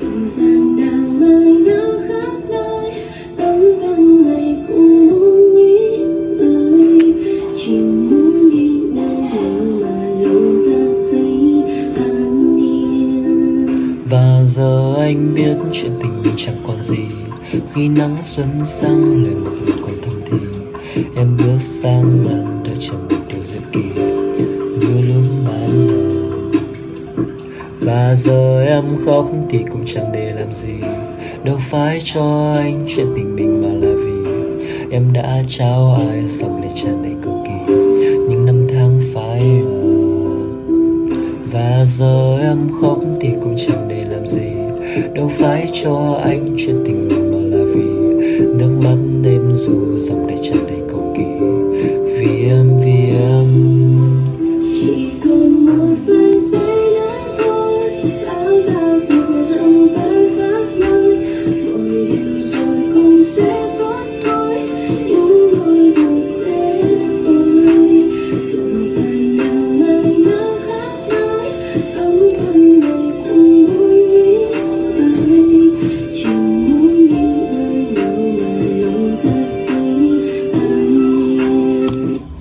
rộn gian đào lời nào khắp nơi tấm thân ngày cũng muốn nghĩ ơi chỉ muốn đi nơi nào mà lòng ta thấy an yên và giờ anh biết chuyện tình mình chẳng còn gì. Khi nắng xuân sang, lời một lần còn thầm thì. Em bước sang ngàn đợi chờ một điều diệu kỳ và giờ em khóc thì cũng chẳng để làm gì. Đâu phải cho anh chuyện tình mình mà là vì em đã trao ai xong để tràn đầy cầu kỳ. Những năm tháng phai mờ. Và giờ em khóc thì cũng chẳng để làm gì. Đâu phải cho anh chuyện tình mình mà là vì nước mắt em dù dòng để tràn đầy cầu kỳ. Vì em vì em.